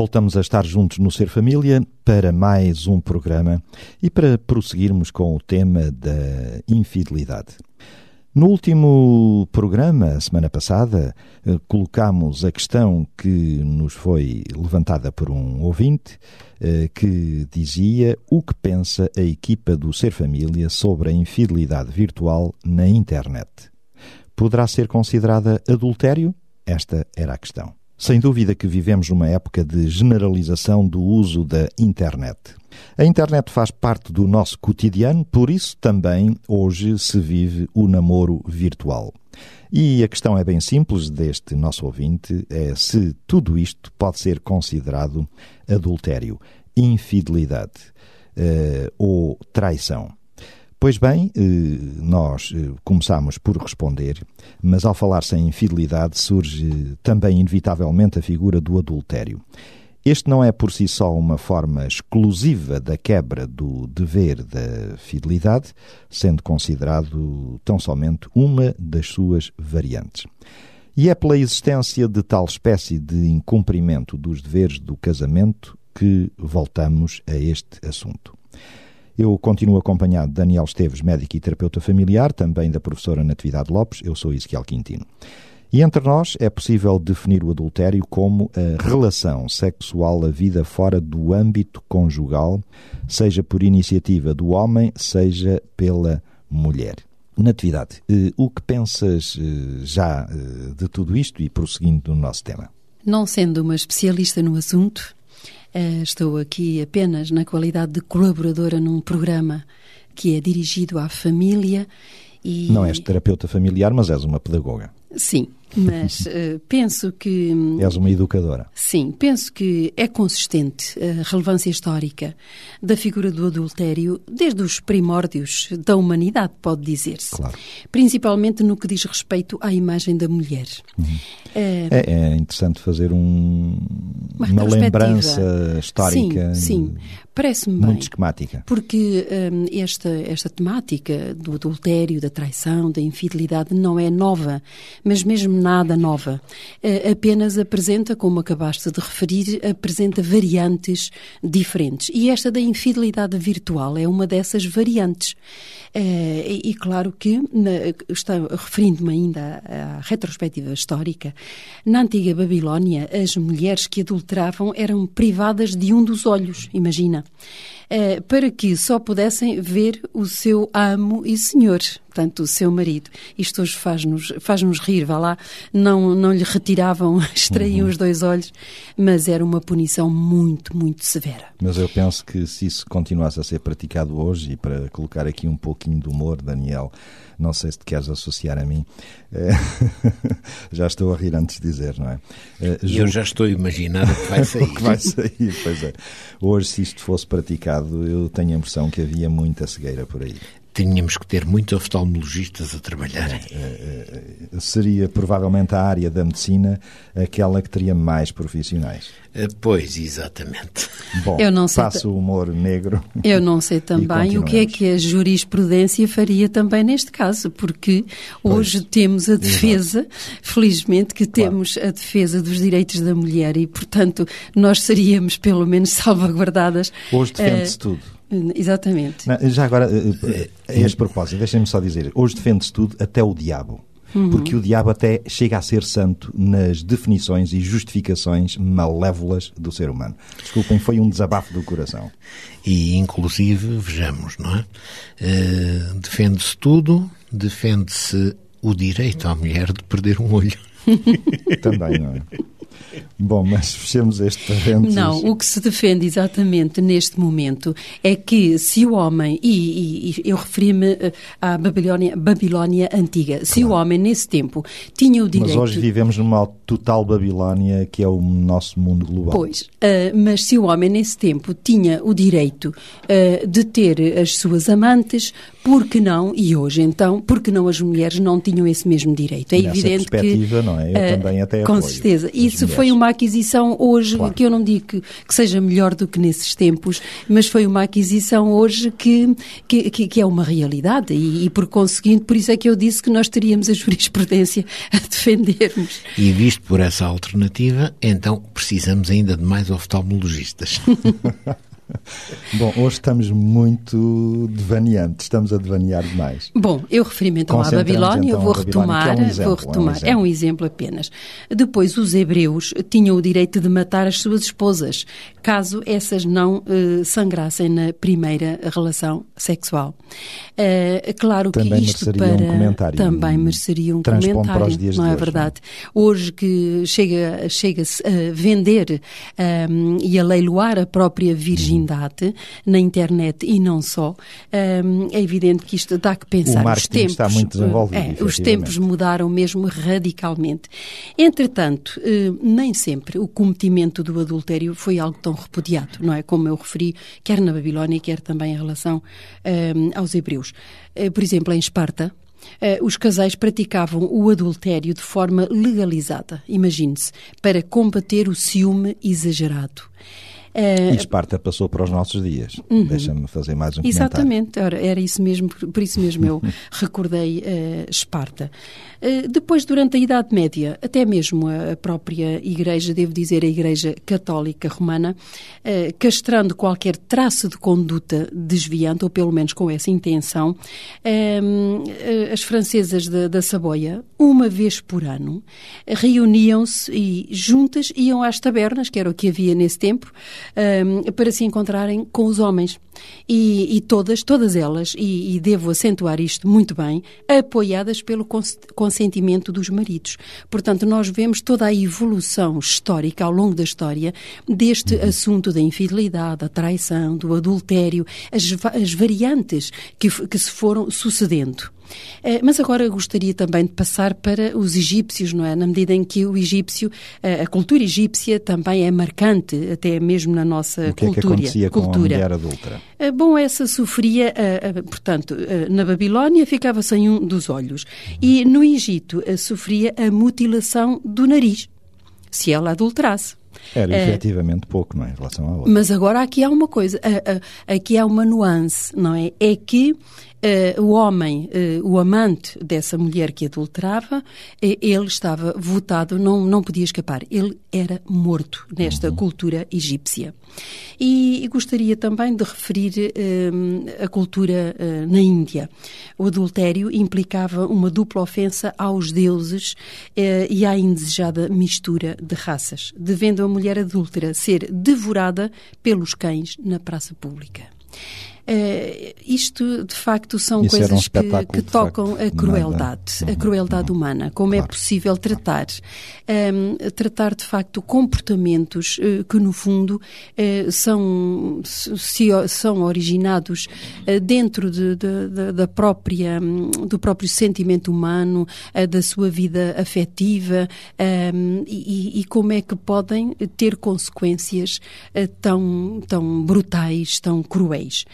Voltamos a estar juntos no Ser Família para mais um programa e para prosseguirmos com o tema da infidelidade. No último programa, semana passada, eh, colocámos a questão que nos foi levantada por um ouvinte eh, que dizia o que pensa a equipa do Ser Família sobre a infidelidade virtual na internet. Poderá ser considerada adultério? Esta era a questão. Sem dúvida que vivemos numa época de generalização do uso da internet. A internet faz parte do nosso cotidiano, por isso também hoje se vive o namoro virtual. E a questão é bem simples deste nosso ouvinte: é se tudo isto pode ser considerado adultério, infidelidade uh, ou traição. Pois bem, eh, nós eh, começamos por responder, mas ao falar-se em infidelidade surge também inevitavelmente a figura do adultério. Este não é por si só uma forma exclusiva da quebra do dever da fidelidade, sendo considerado tão somente uma das suas variantes. E é pela existência de tal espécie de incumprimento dos deveres do casamento que voltamos a este assunto. Eu continuo acompanhado de Daniel Esteves, médico e terapeuta familiar, também da professora Natividade Lopes, eu sou Ezequiel Quintino. E entre nós é possível definir o adultério como a relação sexual a vida fora do âmbito conjugal, seja por iniciativa do homem, seja pela mulher. Natividade, eh, o que pensas eh, já eh, de tudo isto e prosseguindo no nosso tema? Não sendo uma especialista no assunto, estou aqui apenas na qualidade de colaboradora num programa que é dirigido à família e... Não és terapeuta familiar, mas és uma pedagoga. Sim, mas uh, penso que. És uma educadora. Sim, penso que é consistente a relevância histórica da figura do adultério desde os primórdios da humanidade, pode dizer-se. Claro. Principalmente no que diz respeito à imagem da mulher. Uhum. É, é, é, interessante fazer um, uma, uma lembrança histórica. Sim, sim. Parece-me bem. Muito esquemática. Porque um, esta, esta temática do adultério, da traição, da infidelidade não é nova, mas mesmo nada nova. Uh, apenas apresenta, como acabaste de referir, apresenta variantes diferentes. E esta da infidelidade virtual é uma dessas variantes. Uh, e, e, claro que, na, está, referindo-me ainda à, à retrospectiva histórica, na antiga Babilónia, as mulheres que adulteravam eram privadas de um dos olhos, imagina. Uh, para que só pudessem ver o seu amo e senhor, portanto, o seu marido. Isto hoje faz-nos faz -nos rir, vá lá, não, não lhe retiravam, extraíam uhum. os dois olhos, mas era uma punição muito, muito severa. Mas eu penso que se isso continuasse a ser praticado hoje, e para colocar aqui um pouquinho de humor, Daniel, não sei se te queres associar a mim, eh, já estou a rir antes de dizer, não é? Eh, eu já estou a imaginar o que vai sair. o que vai sair, pois é. Hoje, se isto fosse praticado, eu tenho a impressão que havia muita cegueira por aí tínhamos que ter muitos oftalmologistas a trabalhar. É, é, seria provavelmente a área da medicina aquela que teria mais profissionais. Eh, pois, exatamente. Bom, eu não sei faço o humor negro. Eu não sei também o que é que a jurisprudência faria também neste caso, porque hoje pois, temos a defesa, exato. felizmente que claro. temos a defesa dos direitos da mulher e, portanto, nós seríamos pelo menos salvaguardadas. Hoje defende-se uh, tudo. Exatamente. Não, já agora, a este propósito, deixem-me só dizer, hoje defende-se tudo, até o diabo. Uhum. Porque o diabo até chega a ser santo nas definições e justificações malévolas do ser humano. Desculpem, foi um desabafo do coração. E, inclusive, vejamos, não é? Uh, defende-se tudo, defende-se o direito à mulher de perder um olho. Também, não é? Bom, mas fechemos este parênteses. Não, o que se defende exatamente neste momento é que se o homem, e, e eu referi-me eh, à Babilónia, Babilónia antiga, se claro. o homem nesse tempo tinha o direito... Mas hoje vivemos numa total Babilónia que é o nosso mundo global. Pois, uh, mas se o homem nesse tempo tinha o direito uh, de ter as suas amantes, por que não, e hoje então, por que não as mulheres não tinham esse mesmo direito? É Nessa evidente que. perspectiva, não é? Eu uh, também até Com certeza. Isso mulheres. foi uma aquisição hoje, Claro. que eu não digo que, que seja melhor do que nesses tempos, mas foi uma aquisição hoje que, que, que- que é uma realidade e, e, por conseguinte, por isso é que eu disse que nós teríamos a jurisprudência a defendermos. E visto por essa alternativa, então precisamos ainda de mais oftalmologistas. Bom, hoje estamos muito devaneantes, estamos a devanear demais. Bom, eu referi-me então à Babilónia, então vou à Babilónia, retomar, é um exemplo, vou é um retomar. É um, exemplo. apenas. Depois, os hebreus tinham o direito de matar as suas esposas, caso essas não eh, sangrassem na primeira relação sexual. Eh, claro Também que isto mereceria um para comentário, também um mereceria um para comentário, não é hoje, verdade? Hoje que chega chega-se a vender ahm, e a leiloar a própria virgindade na internet e não só, ahm, é evidente que isto dá que pensar. O os marketing tempos, está muito desenvolvido, é, os tempos mudaram mesmo radicalmente. Entretanto, eh, nem sempre o cometimento do adultério foi algo tão repudiado, não é? Como eu referi, quer na Babilónia, quer também em relação ahm, aos hebreus. Eh, por exemplo, em Esparta, eh, os casais praticavam o adultério de forma legalizada, imagine-se, para combater o ciúme exagerado. Eh, E Esparta passou para os nossos dias. Deixa-me fazer mais um comentário. Uhum. Exatamente, era isso mesmo, por isso mesmo eu recordei eh, Esparta. Eh, depois, durante a Idade Média, até mesmo a, própria Igreja, devo dizer, a Igreja Católica Romana, eh, castrando qualquer traço de conduta desviante, ou pelo menos com essa intenção, as francesas da, da Saboia, uma vez por ano, reuniam-se e juntas iam às tabernas, que era o que havia nesse tempo, um, para se encontrarem com os homens. E, e todas, todas elas, e, e devo acentuar isto muito bem, apoiadas pelo cons- consentimento dos maridos. Portanto, nós vemos toda a evolução histórica ao longo da história deste assunto da infidelidade, da traição, do adultério, as, as variantes que, que se foram sucedendo. Eh, Mas agora gostaria também de passar para os egípcios, não é? Na medida em que o egípcio, eh, a cultura egípcia também é marcante, até mesmo na nossa O que é que cultura. acontecia com a cultura. mulher adulta? Eh, Bom, essa sofria, portanto, na Babilónia ficava sem um dos olhos e no Egito sofria a mutilação do nariz, se ela adulterasse. Era Eh, efetivamente pouco, não é? Em relação à outra. mas agora aqui há uma coisa, aqui há uma nuance, não é? É que eh, o homem, eh, o amante dessa mulher que adulterava, eh, ele estava votado, não, não podia escapar. Ele era morto nesta cultura egípcia. E, e gostaria também de referir a cultura na Índia. O adultério implicava uma dupla ofensa aos deuses e à indesejada mistura de raças, devendo a mulher adúltera ser devorada pelos cães na praça pública. Eh, isto, de facto, são Isso era um coisas que, que tocam facto. a crueldade, Nada. a crueldade humana, como é Claro. possível tratar. Ehm, tratar, de facto, comportamentos eh, que, no fundo, eh, são, se- são originados dentro de- de- de- da própria, do próprio sentimento humano, da sua vida afetiva, ehm, e, e como é que podem ter consequências tão, tão brutais, tão cruéis.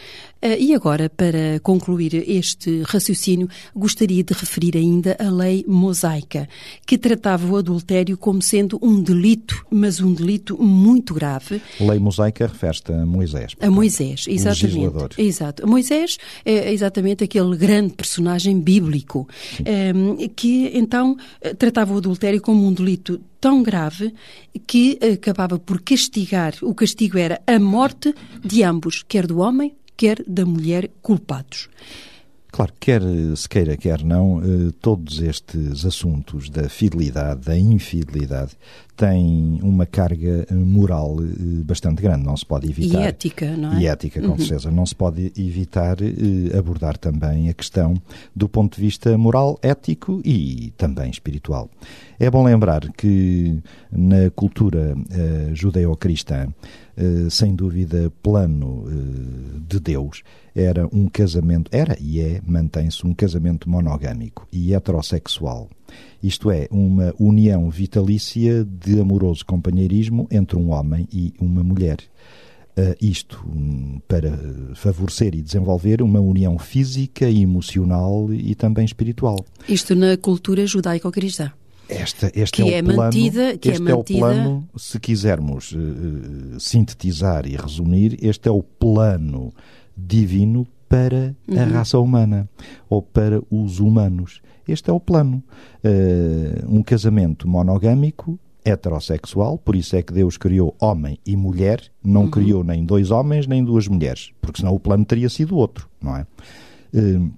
Eh, E agora, para concluir este raciocínio, gostaria de referir ainda a lei mosaica, que tratava o adultério como sendo um delito, mas um delito muito grave, Lei mosaica refere-se a Moisés. a Moisés, exatamente. legislador. Exato. Moisés é exatamente aquele grande personagem bíblico ehm, que então tratava o adultério como um delito tão grave que acabava por castigar. O castigo era a morte de ambos, quer do homem, quer da mulher culpados. Claro, quer se queira, quer não, eh, todos estes assuntos da fidelidade, da infidelidade, têm uma carga eh, moral eh, bastante grande. Não se pode evitar. E ética, não é? E ética, com certeza. Não se pode evitar eh, abordar também a questão do ponto de vista moral, ético e também espiritual. É bom lembrar que na cultura eh, judeo-cristã, eh, sem dúvida, plano eh, de Deus, era um casamento, era e é, mantém-se um casamento monogâmico e heterossexual. Isto é, uma união vitalícia de amoroso companheirismo entre um homem e uma mulher. isto hum, para favorecer e desenvolver uma união física, emocional e também espiritual. Isto na cultura judaico-cristã. Esta, este que é, é plano, mantida, que é este é, mantida... é o plano, se quisermos uh, sintetizar e resumir, este é o plano divino para uhum. a raça humana ou para os humanos. Este é o plano. Uh, um casamento monogâmico, heterossexual, por isso é que Deus criou homem e mulher, não uhum. criou nem dois homens nem duas mulheres, porque senão o plano teria sido outro, não é? Uh,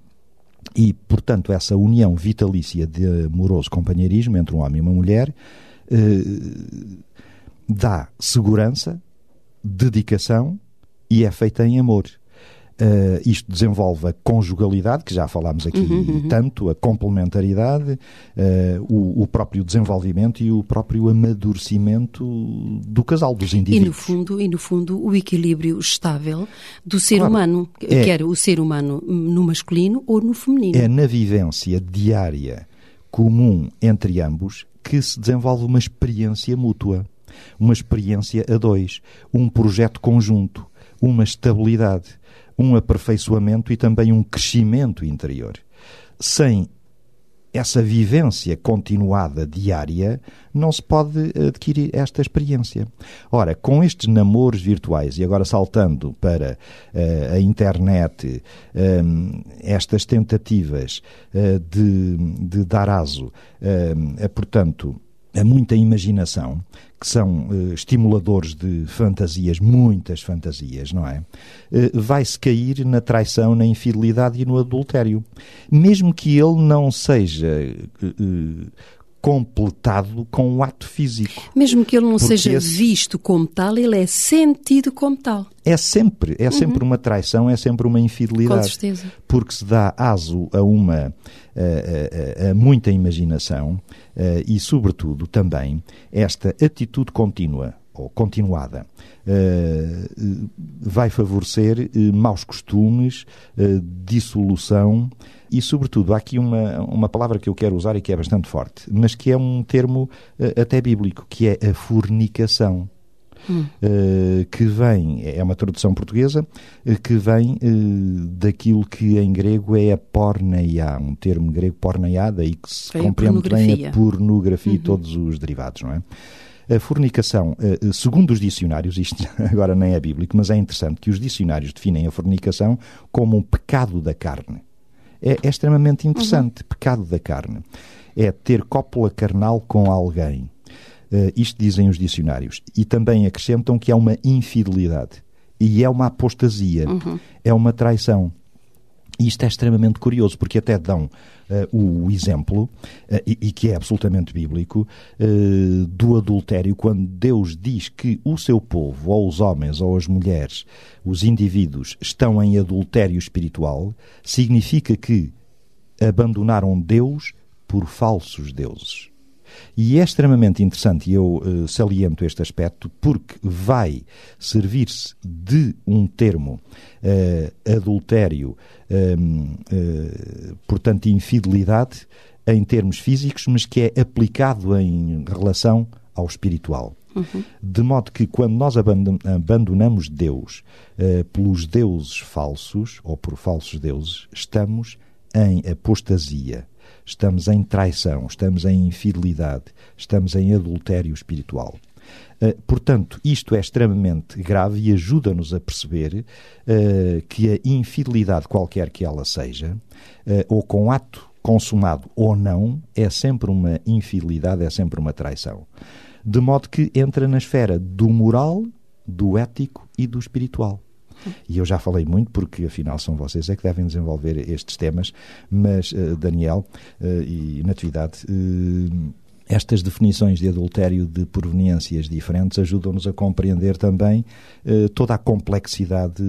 e, portanto, essa união vitalícia de amoroso companheirismo entre um homem e uma mulher uh, dá segurança, dedicação e é feita em amor. Uh, isto desenvolve a conjugalidade, que já falámos aqui uhum, uhum. tanto, a complementaridade, uh, o, o, próprio desenvolvimento e o próprio amadurecimento do casal, dos indivíduos. E no fundo, e no fundo o equilíbrio estável do ser claro, humano, é, quer o ser humano no masculino ou no feminino. É na vivência diária comum entre ambos que se desenvolve uma experiência mútua, uma experiência a dois, um projeto conjunto, uma estabilidade um aperfeiçoamento e também um crescimento interior. Sem essa vivência continuada diária, não se pode adquirir esta experiência. Ora, com estes namoros virtuais, e agora saltando para uh, a internet, um, estas tentativas uh, de, de, dar aso, uh, portanto, a muita imaginação, que são uh, estimuladores de fantasias, muitas fantasias, não é? Uh, vai-se cair na traição, na infidelidade e no adultério. Mesmo que ele não seja uh, completado com o ato físico. Mesmo que ele não seja esse... visto como tal, ele é sentido como tal. É sempre, é uhum. sempre uma traição, é sempre uma infidelidade. Com certeza. Porque se dá aso a uma a, a, a muita imaginação e, sobretudo, também esta atitude contínua ou continuada, vai favorecer maus costumes, dissolução e, sobretudo, há aqui uma, uma palavra que eu quero usar e que é bastante forte, mas que é um termo uh, até bíblico, que é a fornicação. Hum. Uh, que vem, é uma tradução portuguesa, uh, que vem daquilo que em grego é a porneia, um termo grego porneia, daí que se é compreende bem a pornografia uhum. e todos os derivados, não é? A fornicação, segundo os dicionários, isto agora nem é bíblico, mas é interessante que os dicionários definem a fornicação como um pecado da carne é, é extremamente interessante. Uhum. Pecado da carne. É ter cópula carnal com alguém. Uh, isto dizem os dicionários. E também acrescentam que é uma infidelidade. E é uma apostasia. Uhum. É uma traição. E isto é extremamente curioso, porque até dão uh, o exemplo, uh, e, e, que é absolutamente bíblico, uh, do adultério, quando Deus diz que o seu povo, ou os homens, ou as mulheres, os indivíduos, estão em adultério espiritual, significa que abandonaram Deus por falsos deuses. E é extremamente interessante, e eu uh, saliento este aspecto, porque vai servir-se de um termo uh, adultério, uh, portanto, infidelidade, em termos físicos, mas que é aplicado em relação ao espiritual. Uhum. De modo que quando nós abandonamos Deus uh, pelos deuses falsos, ou por falsos deuses, estamos em apostasia estamos em traição, estamos em infidelidade, estamos em adultério espiritual. Uh, portanto, isto é extremamente grave e ajuda-nos a perceber uh, que a infidelidade, qualquer que ela seja, uh, ou com ato consumado ou não, é sempre uma infidelidade, é sempre uma traição. De modo que entra na esfera do moral, do ético e do espiritual. E eu já falei muito, porque afinal são vocês é que devem desenvolver estes temas, mas uh, Daniel uh, e Natividade. Estas definições de adultério de proveniências diferentes ajudam-nos a compreender também eh, toda a complexidade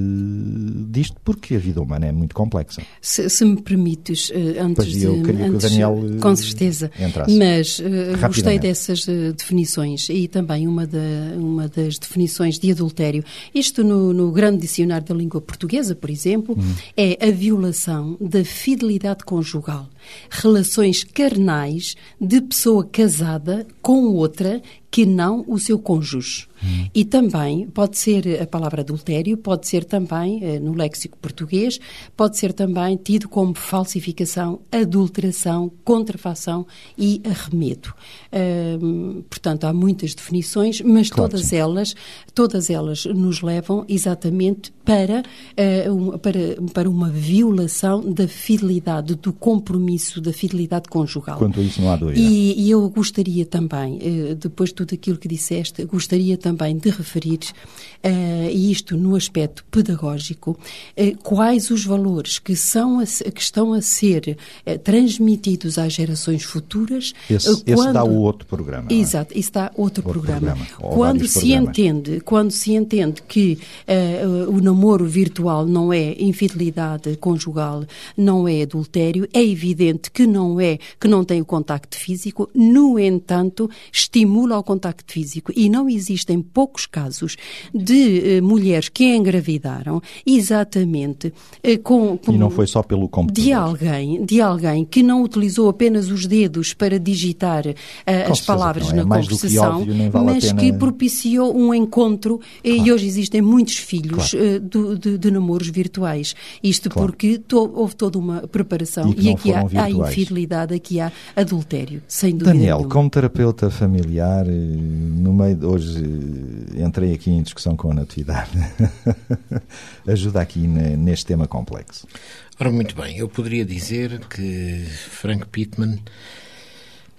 disto, porque a vida humana é muito complexa. Se, se me permites, eh, antes pois eu queria antes, que o Daniel eh, com certeza, entrasse. mas uh, gostei dessas definições e também uma, da, uma das definições de adultério. Isto no, no grande dicionário da língua portuguesa, por exemplo, hum. é a violação da fidelidade conjugal relações carnais de pessoa casada com outra que não o seu cônjuge. Hum. E também pode ser a palavra adultério, pode ser também, eh, no léxico português, pode ser também tido como falsificação, adulteração, contrafação e arremedo. Uh, portanto, há muitas definições, mas claro, todas sim. elas, todas elas nos levam exatamente para, uh, para, para uma violação da fidelidade, do compromisso, da fidelidade conjugal. Quanto a isso não há dúvida. E, e eu gostaria também, uh, depois de tudo aquilo que disseste, gostaria também de referir, uh, isto no aspecto pedagógico, uh, quais os valores que, são a, que estão a ser uh, transmitidos às gerações futuras. Esse, quando... esse dá o outro programa. É? Exato, isso dá outro, outro programa. programa. Quando se programas. entende, quando se entende que o namoro virtual não é infidelidade conjugal, não é adultério, é evidente que não é, que não tem o contacto físico, no entanto, estimula o contacto físico e não existem poucos casos de uh, mulheres que engravidaram exatamente uh, com, com, E não foi só pelo computador. De alguém, de alguém que não utilizou apenas os dedos para digitar uh, as palavras é na conversação, vale mas pena... que propiciou um encontro claro. e hoje existem muitos filhos claro. do, de, de, namoros virtuais. Isto claro. porque to, houve toda uma preparação e, e aqui há, há, infidelidade, aqui há adultério, sem dúvida Daniel, nenhuma. como terapeuta familiar, no meio de hoje entrei aqui em discussão com a Natividade. Ajuda aqui neste tema complexo. Ora, muito bem, eu poderia dizer que Frank Pittman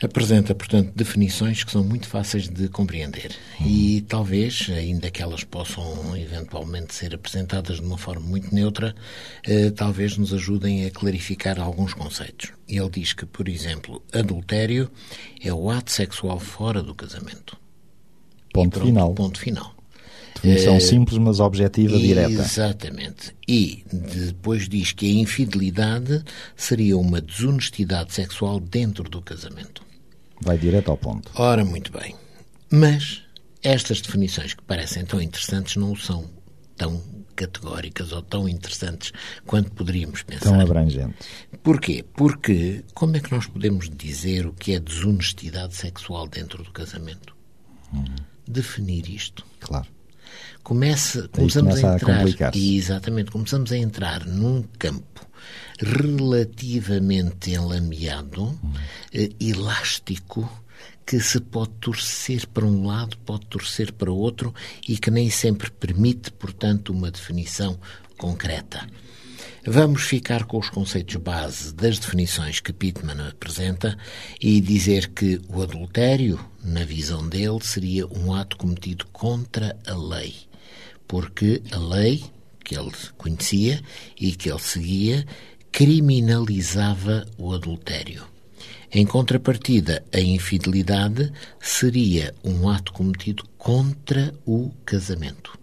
apresenta, portanto, definições que são muito fáceis de compreender uhum. e talvez, ainda que elas possam eventualmente ser apresentadas de uma forma muito neutra, eh, talvez nos ajudem a clarificar alguns conceitos. Ele diz que, por exemplo, adultério é o ato sexual fora do casamento. Ponto pronto, final. Ponto final. Definição é, simples, mas objetiva, direta. Exatamente. E depois diz que a infidelidade seria uma desonestidade sexual dentro do casamento. Vai direto ao ponto. Ora, muito bem. Mas estas definições que parecem tão interessantes não são tão categóricas ou tão interessantes quanto poderíamos pensar. Tão abrangentes. Porquê? Porque como é que nós podemos dizer o que é desonestidade sexual dentro do casamento? Uhum. Definir isto. Claro. Começa, começamos a entrar. A e exatamente, começamos a entrar num campo relativamente enlameado, eh, elástico, que se pode torcer para um lado, pode torcer para outro e que nem sempre permite, portanto, uma definição concreta. Vamos ficar com os conceitos base das definições que Pittman apresenta e dizer que o adultério, na visão dele, seria um ato cometido contra a lei, porque a lei que ele conhecia e que ele seguia criminalizava o adultério. Em contrapartida, a infidelidade seria um ato cometido contra o casamento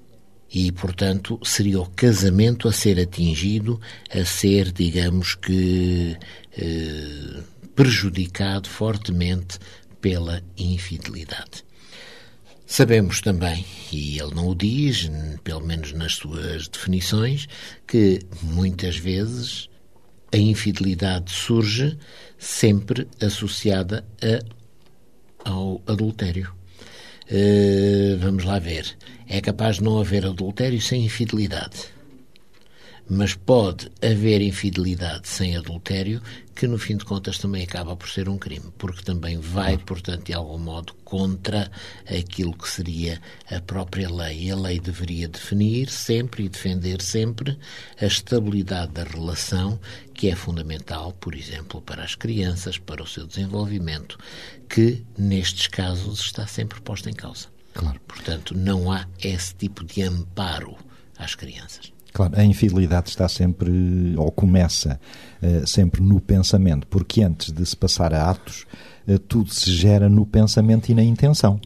e, portanto, seria o casamento a ser atingido, a ser, digamos que, eh, prejudicado fortemente pela infidelidade. Sabemos também, e ele não o diz, pelo menos nas suas definições, que muitas vezes a infidelidade surge sempre associada a, ao adultério. Uh, vamos lá ver. É capaz de não haver adultério sem infidelidade. Mas pode haver infidelidade sem adultério, que no fim de contas também acaba por ser um crime, porque também vai, portanto, de algum modo contra aquilo que seria a própria lei. A lei deveria definir sempre e defender sempre a estabilidade da relação, que é fundamental, por exemplo, para as crianças, para o seu desenvolvimento, que nestes casos está sempre posta em causa. Claro. Portanto, não há esse tipo de amparo às crianças. Claro, a infidelidade está sempre, ou começa uh, sempre no pensamento, porque antes de se passar a atos, uh, tudo se gera no pensamento e na intenção.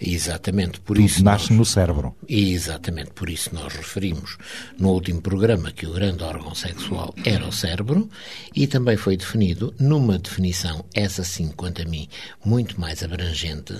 Exatamente, por tudo isso. nasce nós, no cérebro. Exatamente, por isso nós referimos no último programa que o grande órgão sexual era o cérebro e também foi definido numa definição, essa sim, quanto a mim, muito mais abrangente,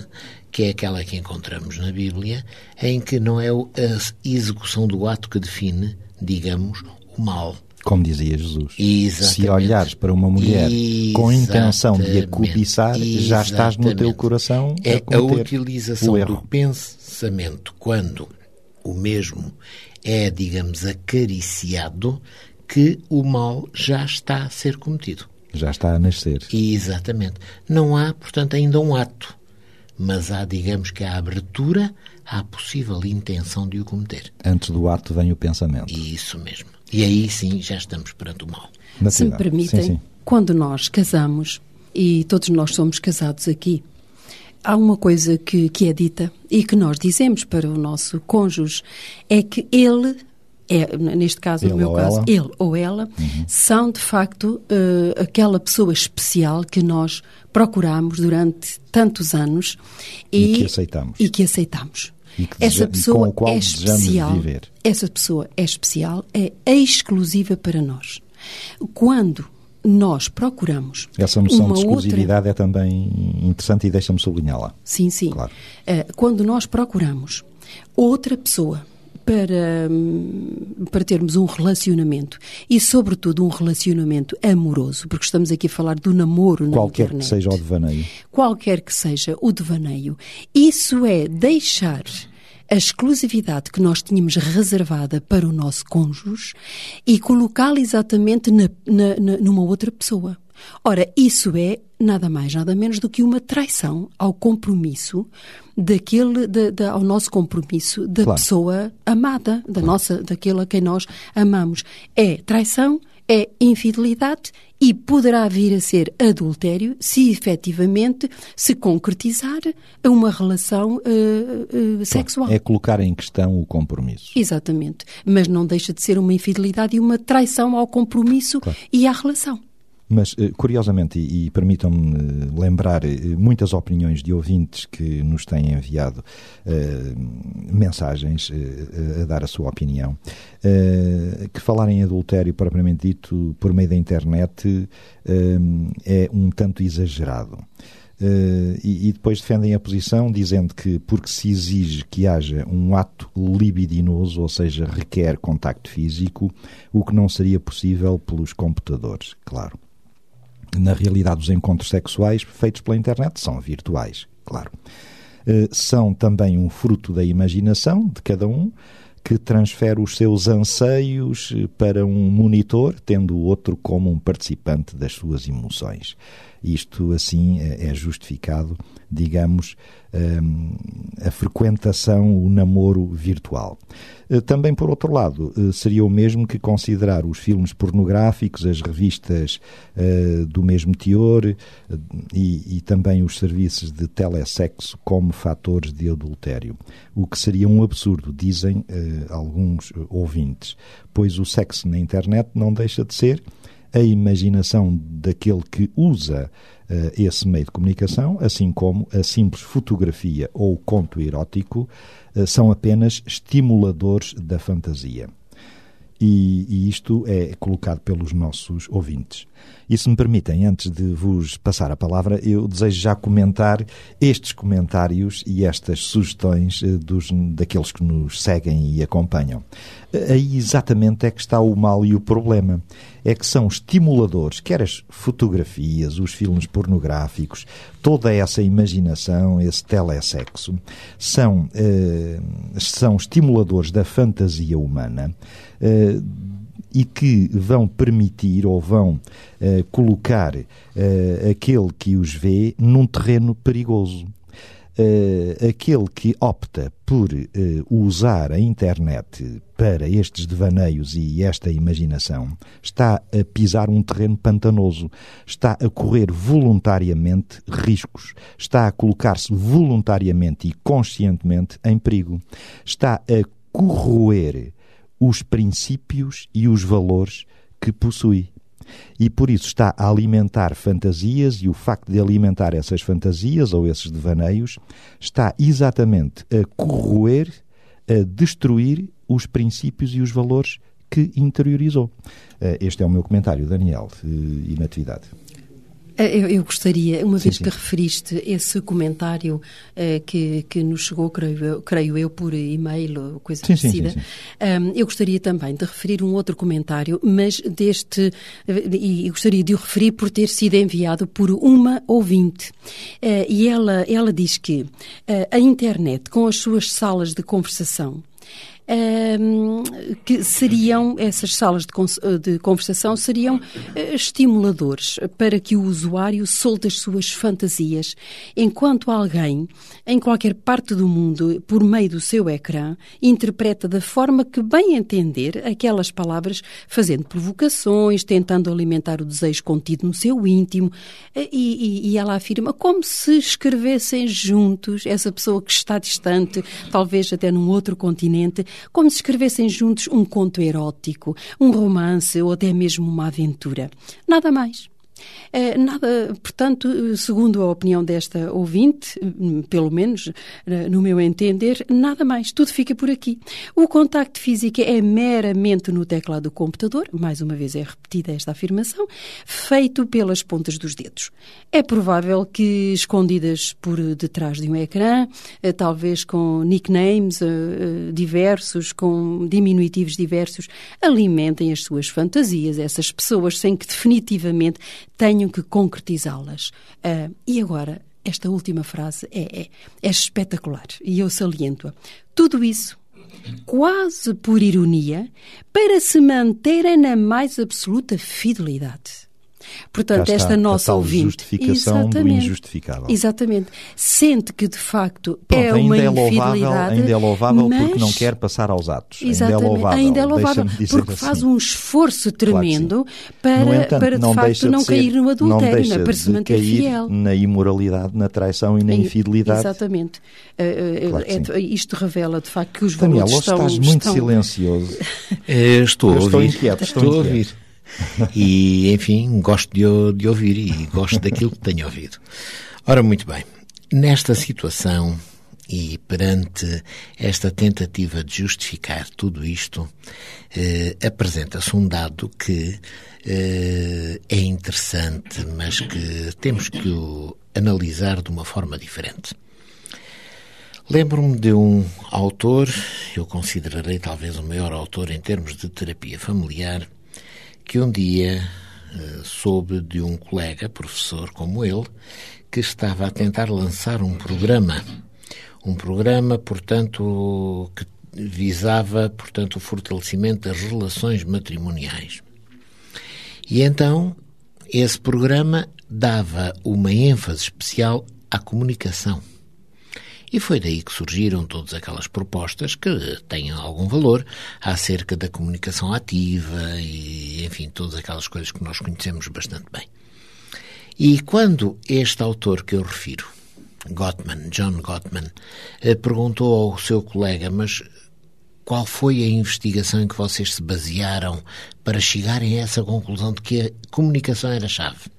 que é aquela que encontramos na Bíblia, em que não é a execução do ato que define, digamos, o mal, Como dizia Jesus. Exatamente. Se olhares para uma mulher com intenção de a cobiçar, já estás no teu coração a É a cometer utilização do pensamento quando o mesmo é, digamos, acariciado, que o mal já está a ser cometido. Já está a nascer. Exatamente. Não há, portanto, ainda um ato, mas há, digamos que a abertura à possível intenção de o cometer. Antes do ato vem o pensamento. Isso mesmo. E aí sim já estamos perante o mal. Se me permitem, Sim, sim. quando nós casamos, e todos nós somos casados aqui, há uma coisa que, que é dita e que nós dizemos para o nosso cônjuge, é que ele, é, neste caso, Ele no meu caso, ela. ele ou ela, são de facto eh, aquela pessoa especial que nós procuramos durante tantos anos E que aceitamos. E que aceitamos. E que Essa deseja- pessoa com o qual é desejamos especial. viver. Essa pessoa é especial, é exclusiva para nós. Quando nós procuramos Essa noção uma de outra exclusividade é também interessante e deixa-me sublinhá-la. Sim, sim. Claro. Eh, quando nós procuramos outra pessoa para, hum, para termos um relacionamento e, sobretudo, um relacionamento amoroso, porque estamos aqui a falar do namoro na Qualquer internet. que seja o devaneio. Qualquer que seja o devaneio, isso é deixar a exclusividade que nós tínhamos reservada para o nosso cônjuge e colocá-la exatamente na, na- na- numa outra pessoa. Ora, isso é nada mais, nada menos do que uma traição ao compromisso daquele, da- da- ao nosso compromisso da Claro. pessoa amada, da nossa, daquele a quem nós amamos. É traição, é infidelidade e poderá vir a ser adultério se efetivamente se concretizar uma relação eh, eh, sexual. É colocar em questão o compromisso. Exatamente. Mas não deixa de ser uma infidelidade e uma traição ao compromisso e à relação. Mas, eh, curiosamente, e, e permitam-me eh, lembrar eh, muitas opiniões de ouvintes que nos têm enviado eh, mensagens eh, a dar a sua opinião, eh, que falar em adultério, propriamente dito, por meio da internet, é um tanto exagerado. Eh, e, e depois defendem a posição dizendo que porque se exige que haja um ato libidinoso, ou seja, requer contacto físico, o que não seria possível pelos computadores, claro. Na realidade, os encontros sexuais feitos pela internet são virtuais, claro. Eh, São também um fruto da imaginação de cada um, que transfere os seus anseios eh, para um monitor, tendo o outro como um participante das suas emoções. Isto, assim, é é justificado, digamos, hum, a frequentação, o namoro virtual. Eh, Também, por outro lado, eh, seria o mesmo que considerar os filmes pornográficos, as revistas eh, do mesmo teor e, e também os serviços de telesexo como fatores de adultério. O que seria um absurdo, dizem alguns ouvintes, pois o sexo na internet não deixa de ser a imaginação daquele que usa eh, esse meio de comunicação, assim como a simples fotografia ou conto erótico, eh, são apenas estimuladores da fantasia. E, e isto é colocado pelos nossos ouvintes. E se me permitem, antes de vos passar a palavra, eu desejo já comentar estes comentários e estas sugestões eh, dos, daqueles que nos seguem e acompanham. Eh, Aí exatamente é que está o mal e o problema. É que são estimuladores, quer as fotografias, os filmes pornográficos, toda essa imaginação, esse telesexo, são, eh, são estimuladores da fantasia humana e que vão permitir ou vão eh, colocar eh, aquele que os vê num terreno perigoso. Eh, aquele que opta por eh, usar a internet para estes devaneios e esta imaginação está a pisar um terreno pantanoso, está a correr voluntariamente riscos, está a colocar-se voluntariamente e conscientemente em perigo, está a corroer os princípios e os valores que possui. E por isso está a alimentar fantasias, e o facto de alimentar essas fantasias ou esses devaneios está exatamente a corroer, a destruir os princípios e os valores que interiorizou. Eh, Este é o meu comentário, Daniel, e Natividade. Eh, eu, eu gostaria, uma Sim, vez sim. que referiste esse comentário eh, que, que nos chegou, creio eu, creio eu por e-mail ou coisa Sim, parecida, sim. ehm, eu gostaria também de referir um outro comentário, mas deste, eh, e gostaria de o referir por ter sido enviado por uma ouvinte. Eh, e ela, ela diz que eh, a internet, com as suas salas de conversação, que seriam, essas salas de, conversação seriam eh, estimuladores para que o usuário solte as suas fantasias, enquanto alguém, em qualquer parte do mundo, por meio do seu ecrã, interpreta da forma que bem entender aquelas palavras, fazendo provocações, tentando alimentar o desejo contido no seu íntimo, eh, e, e- e ela afirma como se escrevessem juntos, essa pessoa que está distante, talvez até num outro continente, como se escrevessem juntos um conto erótico, um romance ou até mesmo uma aventura. Nada mais. Eh, nada, portanto, segundo a opinião desta ouvinte, pelo menos eh, no meu entender, nada mais. Tudo fica por aqui. O contacto físico é meramente no teclado do computador, mais uma vez é repetida esta afirmação, feito pelas pontas dos dedos. É provável que escondidas por detrás de um ecrã, eh, talvez com nicknames diversos, com diminutivos diversos, alimentem as suas fantasias, essas pessoas, sem que definitivamente tenham que concretizá-las. Ah, e agora, esta última frase é, é, é espetacular e eu saliento-a. Tudo isso, quase por ironia, para se manterem na mais absoluta fidelidade. Portanto, esta a nossa tal ouvinte. justificação do Exatamente. injustificável. Exatamente. Sente que, de facto, Pronto, é uma ainda é louvável, infidelidade. ainda é louvável porque mas- não quer passar aos atos. Exatamente. Ainda é louvável. Ainda é louvável, deixa-me dizer porque assim. faz um esforço Claro tremendo para, No entanto, para de não facto deixa não de ser- cair no adultério, não é? para de se manter cair fiel. na imoralidade, na traição e na infidelidade. Exatamente. Eh, Claro é- isto revela, de facto, que os Daniel, valores estão... estás muito estão... silencioso. Eh, estou Eu a estou ouvir. inquieto, estou Estou a ouvir. E, enfim, gosto de, de ouvir e gosto daquilo que tenho ouvido. Ora, muito bem. Nesta situação e perante esta tentativa de justificar tudo isto, eh, apresenta-se um dado que eh, é interessante, mas que temos que o analisar de uma forma diferente. Lembro-me de um autor, eu considerarei talvez o maior autor em termos de terapia familiar, que um dia eh, soube de um colega, professor como ele, que estava a tentar lançar um programa. Um programa, portanto, que visava, portanto, o fortalecimento das relações matrimoniais. E então, esse programa dava uma ênfase especial à comunicação. E foi daí que surgiram todas aquelas propostas que têm algum valor acerca da comunicação ativa e, enfim, todas aquelas coisas que nós conhecemos bastante bem. E quando este autor que eu refiro, Gottman, John Gottman, eh, perguntou ao seu colega, mas qual foi a investigação em que vocês se basearam para chegarem a essa conclusão de que a comunicação era chave?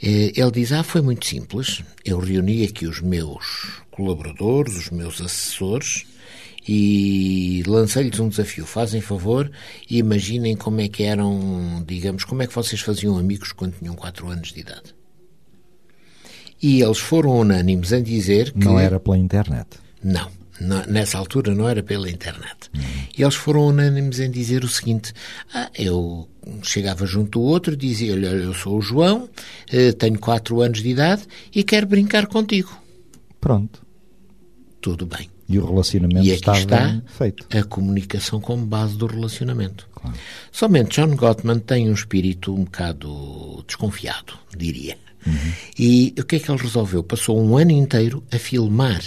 Eh, Ele diz: Ah, foi muito simples. Eu reuni aqui os meus colaboradores, os meus assessores, e lancei-lhes um desafio. Fazem favor e imaginem como é que eram, digamos, como é que vocês faziam amigos quando tinham 4 anos de idade. E eles foram unânimes em dizer que. Não era pela internet. Não, não, nessa altura não era pela internet. E eles foram unânimes em dizer o seguinte: ah, eu chegava junto do outro e dizia: Olha, eu sou o João, eh, tenho 4 anos de idade e quero brincar contigo. Pronto. Tudo bem. E o relacionamento E aqui estava está feito. a comunicação como base do relacionamento. Somente John Gottman tem um espírito um bocado desconfiado, diria. E o que é que ele resolveu? Passou um ano inteiro a filmar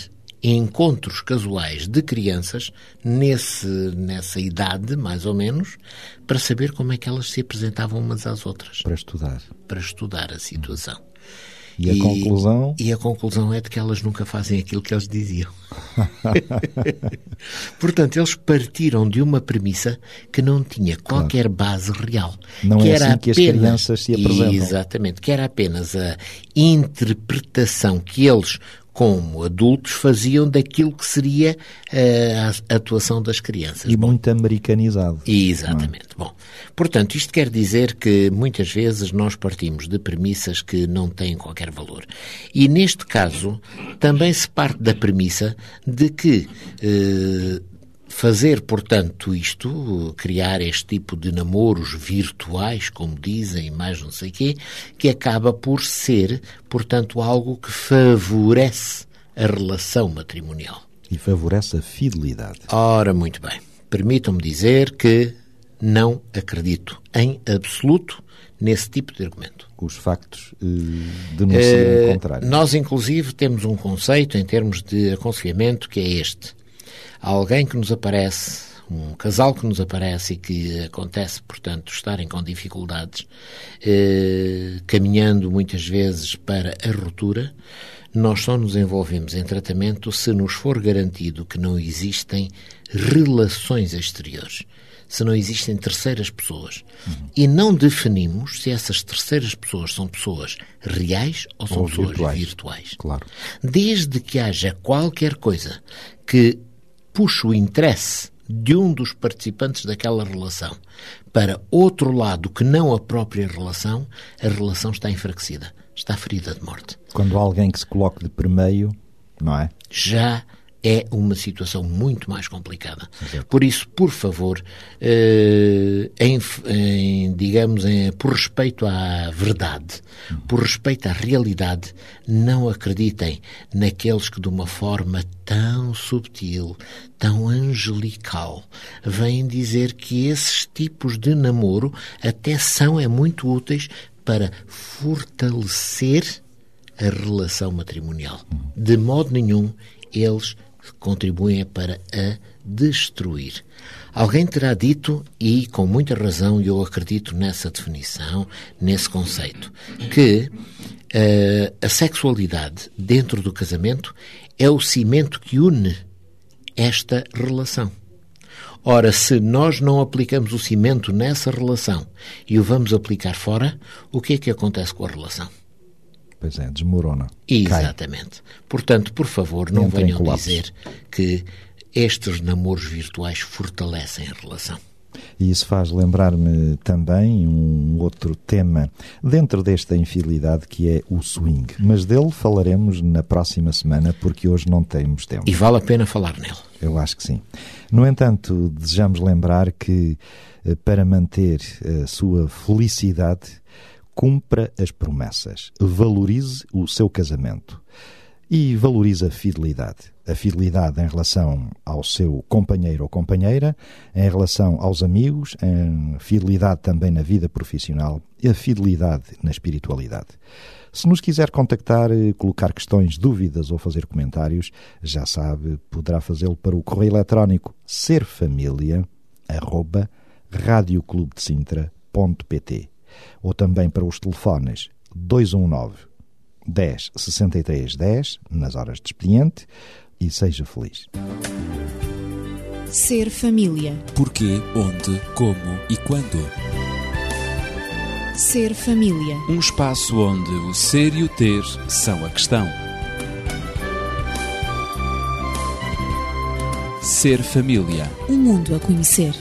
encontros casuais de crianças nesse, nessa idade, mais ou menos, para saber como é que elas se apresentavam umas às outras, Para estudar. para estudar a situação. E a conclusão? E a conclusão é de que elas nunca fazem aquilo que eles diziam. Portanto, eles partiram de uma premissa que não tinha qualquer base real. Não que é era assim que as apenas- crianças se apresentam. Exatamente, que era apenas a interpretação que eles como adultos faziam daquilo que seria eh, a atuação das crianças. E muito americanizado. Exatamente. Bom, portanto, isto quer dizer que muitas vezes nós partimos de premissas que não têm qualquer valor. E neste caso, também se parte da premissa de que eh, fazer, portanto, isto, criar este tipo de namoros virtuais, como dizem, mais não sei quê, que acaba por ser, portanto, algo que favorece a relação matrimonial. E favorece a fidelidade. Ora, muito bem. Permitam-me dizer que não acredito em absoluto nesse tipo de argumento. Os factos eh, denunciam o Eh, contrário. Nós, inclusive, temos um conceito em termos de aconselhamento que é este. Alguém que nos aparece, um casal que nos aparece e que acontece, portanto, estarem com dificuldades, eh, caminhando muitas vezes para a ruptura, nós só nos envolvemos em tratamento se nos for garantido que não existem relações exteriores se não existem terceiras pessoas. E não definimos se essas terceiras pessoas são pessoas reais ou são Ou pessoas virtuais. virtuais. Claro. Desde que haja qualquer coisa que puxe o interesse de um dos participantes daquela relação para outro lado que não a própria relação, a relação está enfraquecida, está ferida de morte. Quando há alguém que se coloque de primeiro, não é? já é uma situação muito mais complicada. Por isso, por favor, eh, em, em, digamos, em, por respeito à verdade, por respeito à realidade, não acreditem naqueles que de uma forma tão subtil, tão angelical, vêm dizer que esses tipos de namoro até são é muito úteis para fortalecer a relação matrimonial. De modo nenhum, eles contribuem para a destruir. Alguém terá dito, e com muita razão eu acredito nessa definição, nesse conceito, que eh, a sexualidade dentro do casamento é o cimento que une esta relação. Ora, se nós não aplicamos o cimento nessa relação e o vamos aplicar fora, o que é que acontece com a relação? Pois é, desmorona. Cai. Exatamente. Portanto, por favor, não Entra venham dizer que estes namoros virtuais fortalecem a relação. E isso faz lembrar-me também um outro tema dentro desta infidelidade que é o swing. Mas dele falaremos na próxima semana porque hoje não temos tempo. E vale a pena falar nele. Eu acho que sim. No entanto, desejamos lembrar que eh, para manter a sua felicidade, cumpra as promessas, valorize o seu casamento e valorize a fidelidade. A fidelidade em relação ao seu companheiro ou companheira, em relação aos amigos, a fidelidade também na vida profissional e a fidelidade na espiritualidade. Se nos quiser contactar, eh, colocar questões, dúvidas ou fazer comentários, já sabe, poderá fazê-lo para o correio eletrónico serfamilia@radioclubedesintra.pt ou também para os telefones 219 10 63 10 nas horas de expediente e seja feliz. Ser família. Porquê, onde, como e quando. Ser família. Um espaço onde o ser e o ter são a questão. Ser família. Um mundo a conhecer.